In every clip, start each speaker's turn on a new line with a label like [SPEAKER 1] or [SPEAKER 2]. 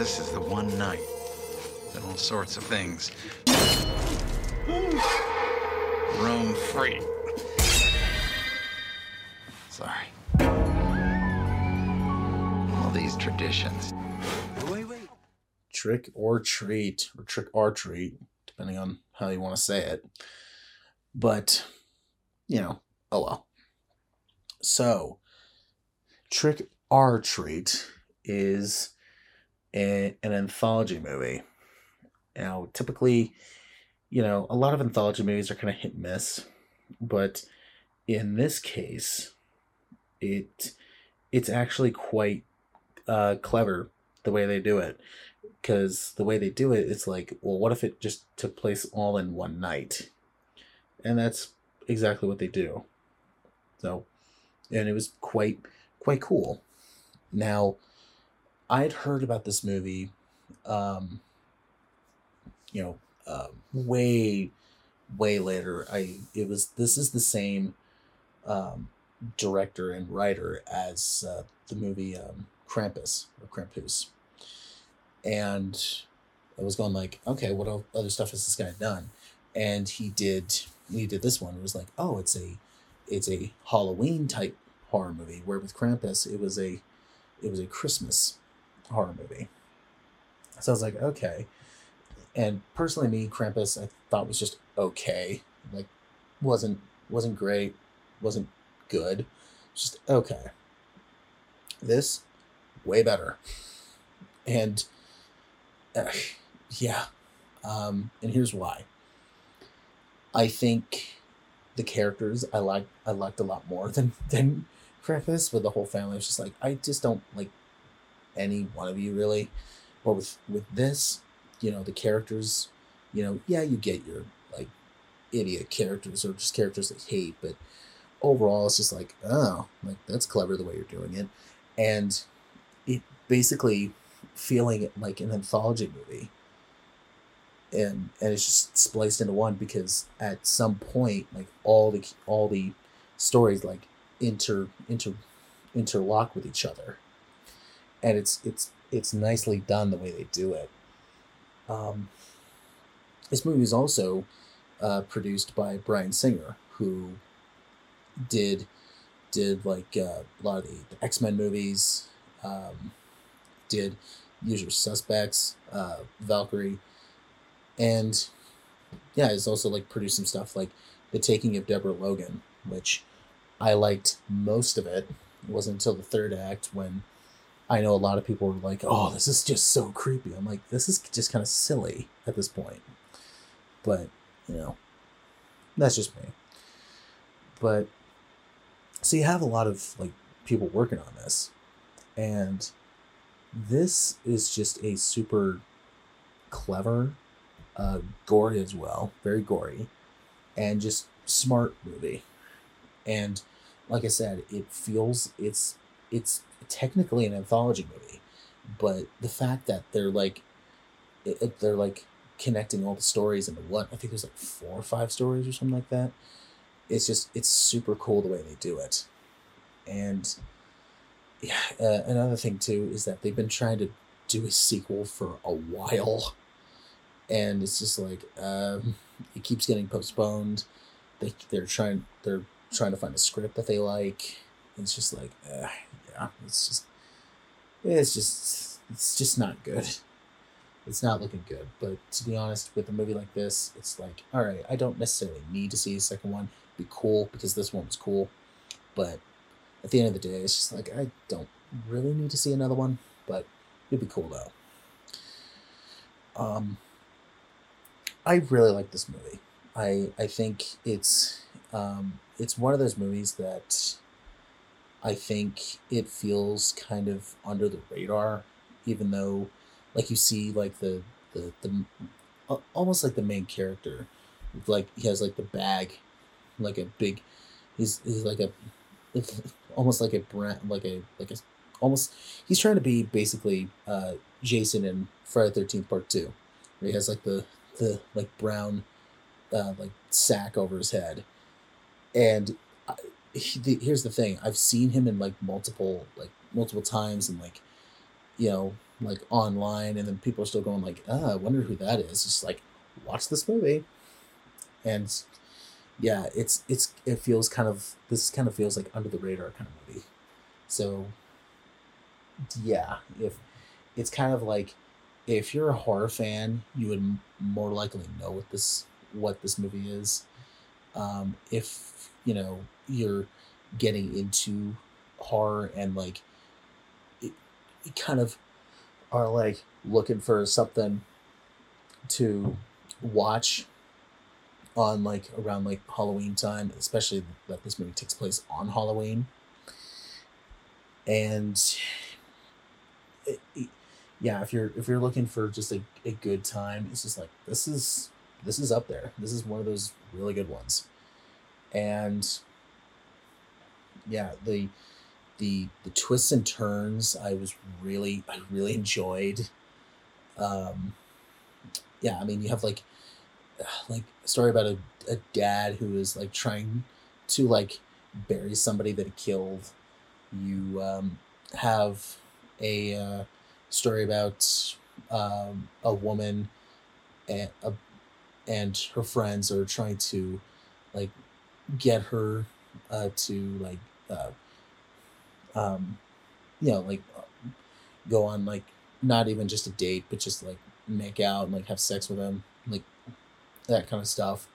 [SPEAKER 1] this is the one night that all sorts of things roam free. Sorry. All these traditions.
[SPEAKER 2] Wait, wait.
[SPEAKER 3] Trick or treat, or trick or treat, depending on how you want to say it. But, you know, oh well. So, Trick 'r' Treat is a, an anthology movie. Now, typically, you know, a lot of anthology movies are kind of hit and miss, but in this case, it it's actually quite uh, clever the way they do it. Because the way they do it it's like well what if it just took place all in one night? And that's exactly what they do. So and it was quite quite cool. Now i'd heard about this movie um you know uh, way way later i it was this is the same um director and writer as uh, the movie um, Krampus or Krampus. And I was going like, okay, what other stuff has this guy done? And he did he did this one. It was like, oh, it's a it's a Halloween type horror movie. Where with Krampus, it was a it was a Christmas horror movie. So I was like, okay. And personally, me Krampus, I thought was just okay. Like, wasn't wasn't great, wasn't good. Just okay. This way better. And uh, yeah. Um, and here's why. I think the characters I like I liked a lot more than than Krampus with the whole family. It's just like I just don't like any one of you really. But with with this, you know, the characters, you know, yeah, you get your like idiot characters or just characters that hate, but overall it's just like oh like that's clever the way you're doing it. And it basically feeling like an anthology movie. And and it's just spliced into one because at some point like all the all the stories like inter inter interlock with each other and it's it's it's nicely done the way they do it um this movie is also uh, produced by Bryan Singer who did did like uh, a lot of the, the X Men movies, um, did Usual Suspects, uh, Valkyrie, and yeah, he's also like produced some stuff like The Taking of Deborah Logan, which I liked most of it. It wasn't until the third act when I know a lot of people were like, "Oh, this is just so creepy." I'm like, "This is just kind of silly at this point," but you know, that's just me. But so you have a lot of like people working on this and this is just a super clever uh gory as well very gory and just smart movie and like i said it feels it's it's technically an anthology movie but the fact that they're like it, they're like connecting all the stories into one i think there's like four or five stories or something like that it's just it's super cool the way they do it. And yeah uh, another thing too is that they've been trying to do a sequel for a while. And it's just like um, it keeps getting postponed. They, they're trying they're trying to find a script that they like. It's just like uh, it's just it's just it's just not good it's not looking good but to be honest with a movie like this it's like all right i don't necessarily need to see a second one be cool because this one was cool. But at the end of the day, it's just like I don't really need to see another one, but it'd be cool though. Um, I really like this movie. I I think it's um, it's one of those movies that I think it feels kind of under the radar, even though like you see like the the the al- almost like the main character, like he has like the bag like a big he's he's like a almost like a brand like a like a almost he's trying to be basically uh jason in friday 13th part 2 where he has like the the like brown uh like sack over his head. And he, the, here's the thing i've seen him in like multiple like multiple times and like you know like online, and then people are still going like, ah, I wonder who that is. just like watch this movie, and yeah, it's it's it feels kind of this kind of feels like under the radar kind of movie. So yeah, if it's kind of like if you're a horror fan, you would more likely know what this what this movie is. Um, if you know you're getting into horror and like it, it kind of are like looking for something to watch on like around like Halloween time, especially that this movie takes place on Halloween. And it, it, yeah, if you're if you're looking for just a, a good time, it's just like this is this is up there. This is one of those really good ones. And yeah, the the the twists and turns I was really I really enjoyed. Um yeah, I mean you have like like a story about a, a dad who is like trying to like bury somebody that he killed. You um, have a uh, story about um, a woman and a, and her friends are trying to like get her uh, to like uh, um, you know like go on like not even just a date but just like make out and like have sex with him like that kind of stuff.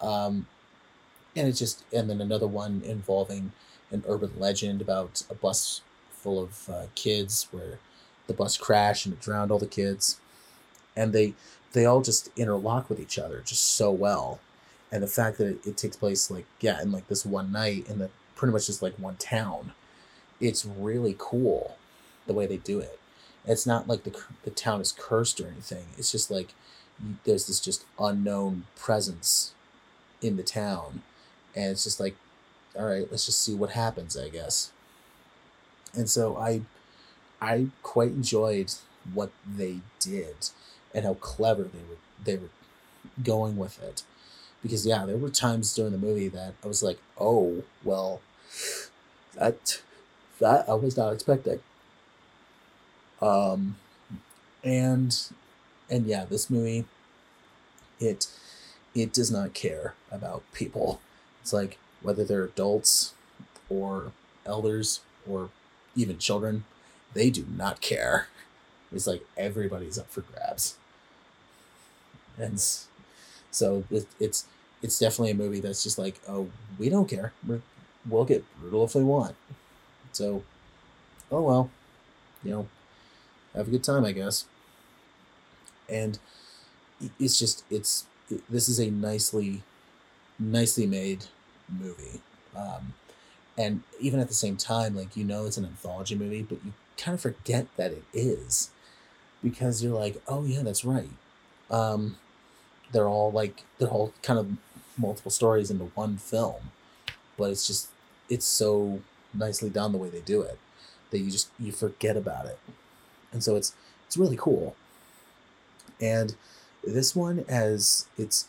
[SPEAKER 3] Um, and it's just, and then another one involving an urban legend about a bus full of uh, kids where the bus crashed and it drowned all the kids. And they, they all just interlock with each other just so well. And the fact that it, it takes place like, yeah, in like this one night in the pretty much just like one town, it's really cool the way they do it. It's not like the, the town is cursed or anything. It's just like there's this just unknown presence in the town and it's just like all right let's just see what happens i guess and so i i quite enjoyed what they did and how clever they were they were going with it because yeah there were times during the movie that i was like oh well that that i was not expecting um and and yeah, this movie, it it does not care about people. It's like whether they're adults or elders or even children, they do not care. It's like everybody's up for grabs. And so it, it's it's definitely a movie that's just like, oh, we don't care. We're, we'll get brutal if we want. So, oh well, you know, have a good time, I guess and it's just it's it, this is a nicely nicely made movie um, and even at the same time like you know it's an anthology movie but you kind of forget that it is because you're like oh yeah that's right um, they're all like they're all kind of multiple stories into one film but it's just it's so nicely done the way they do it that you just you forget about it. And so it's it's really cool. And this one as it's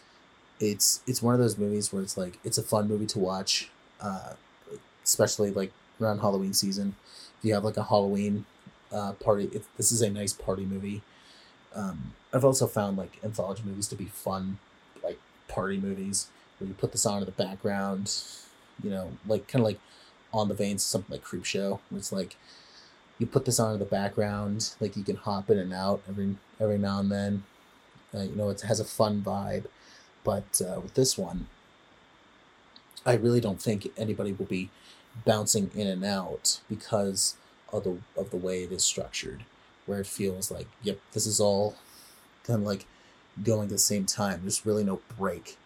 [SPEAKER 3] it's it's one of those movies where it's like it's a fun movie to watch uh, especially like around halloween season. If you have like a halloween uh, party this is a nice party movie um, i've also found like anthology movies to be fun like party movies where you put this on in the background you know like kind of like on the veins something like Creepshow it's like you put this on in the background like you can hop in and out every every now and then. Uh, you know it has a fun vibe. But uh, with this one i really don't think anybody will be bouncing in and out because of the of the way it is structured where it feels like yep this is all kind of like going at the same time. There's really no break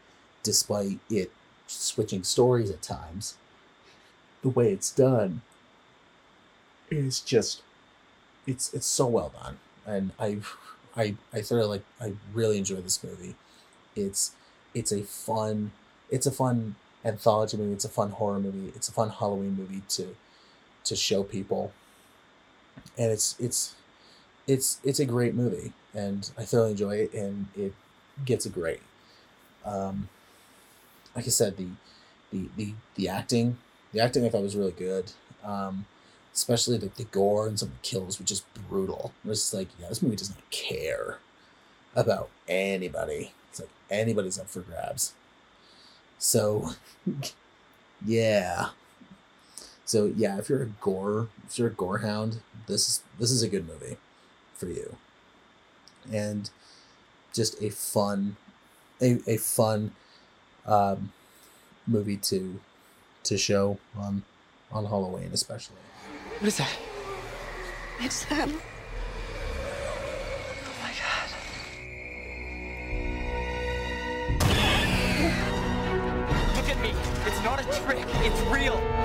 [SPEAKER 3] despite it switching stories at times. The way it's done is just it's it's so well done. And i i i thoroughly like i really enjoy this movie. It's it's a fun it's a fun anthology movie. It's a fun horror movie. It's a fun halloween movie to to show people. And it's it's it's it's a great movie and i thoroughly enjoy it and it gets a great um like i said the the the, the acting the acting i thought was really good um especially like the gore and some of the kills, which is brutal. It's just like, yeah, this movie does not care about anybody. It's like anybody's up for grabs. So, yeah. So yeah, if you're a gore, if you're a gore hound, this is this is a good movie for you. And just a fun, a, a fun um, movie to to show on on Halloween, especially.
[SPEAKER 2] What is that?
[SPEAKER 4] It's them.
[SPEAKER 2] Oh my god. Look at me. It's not a trick. It's real.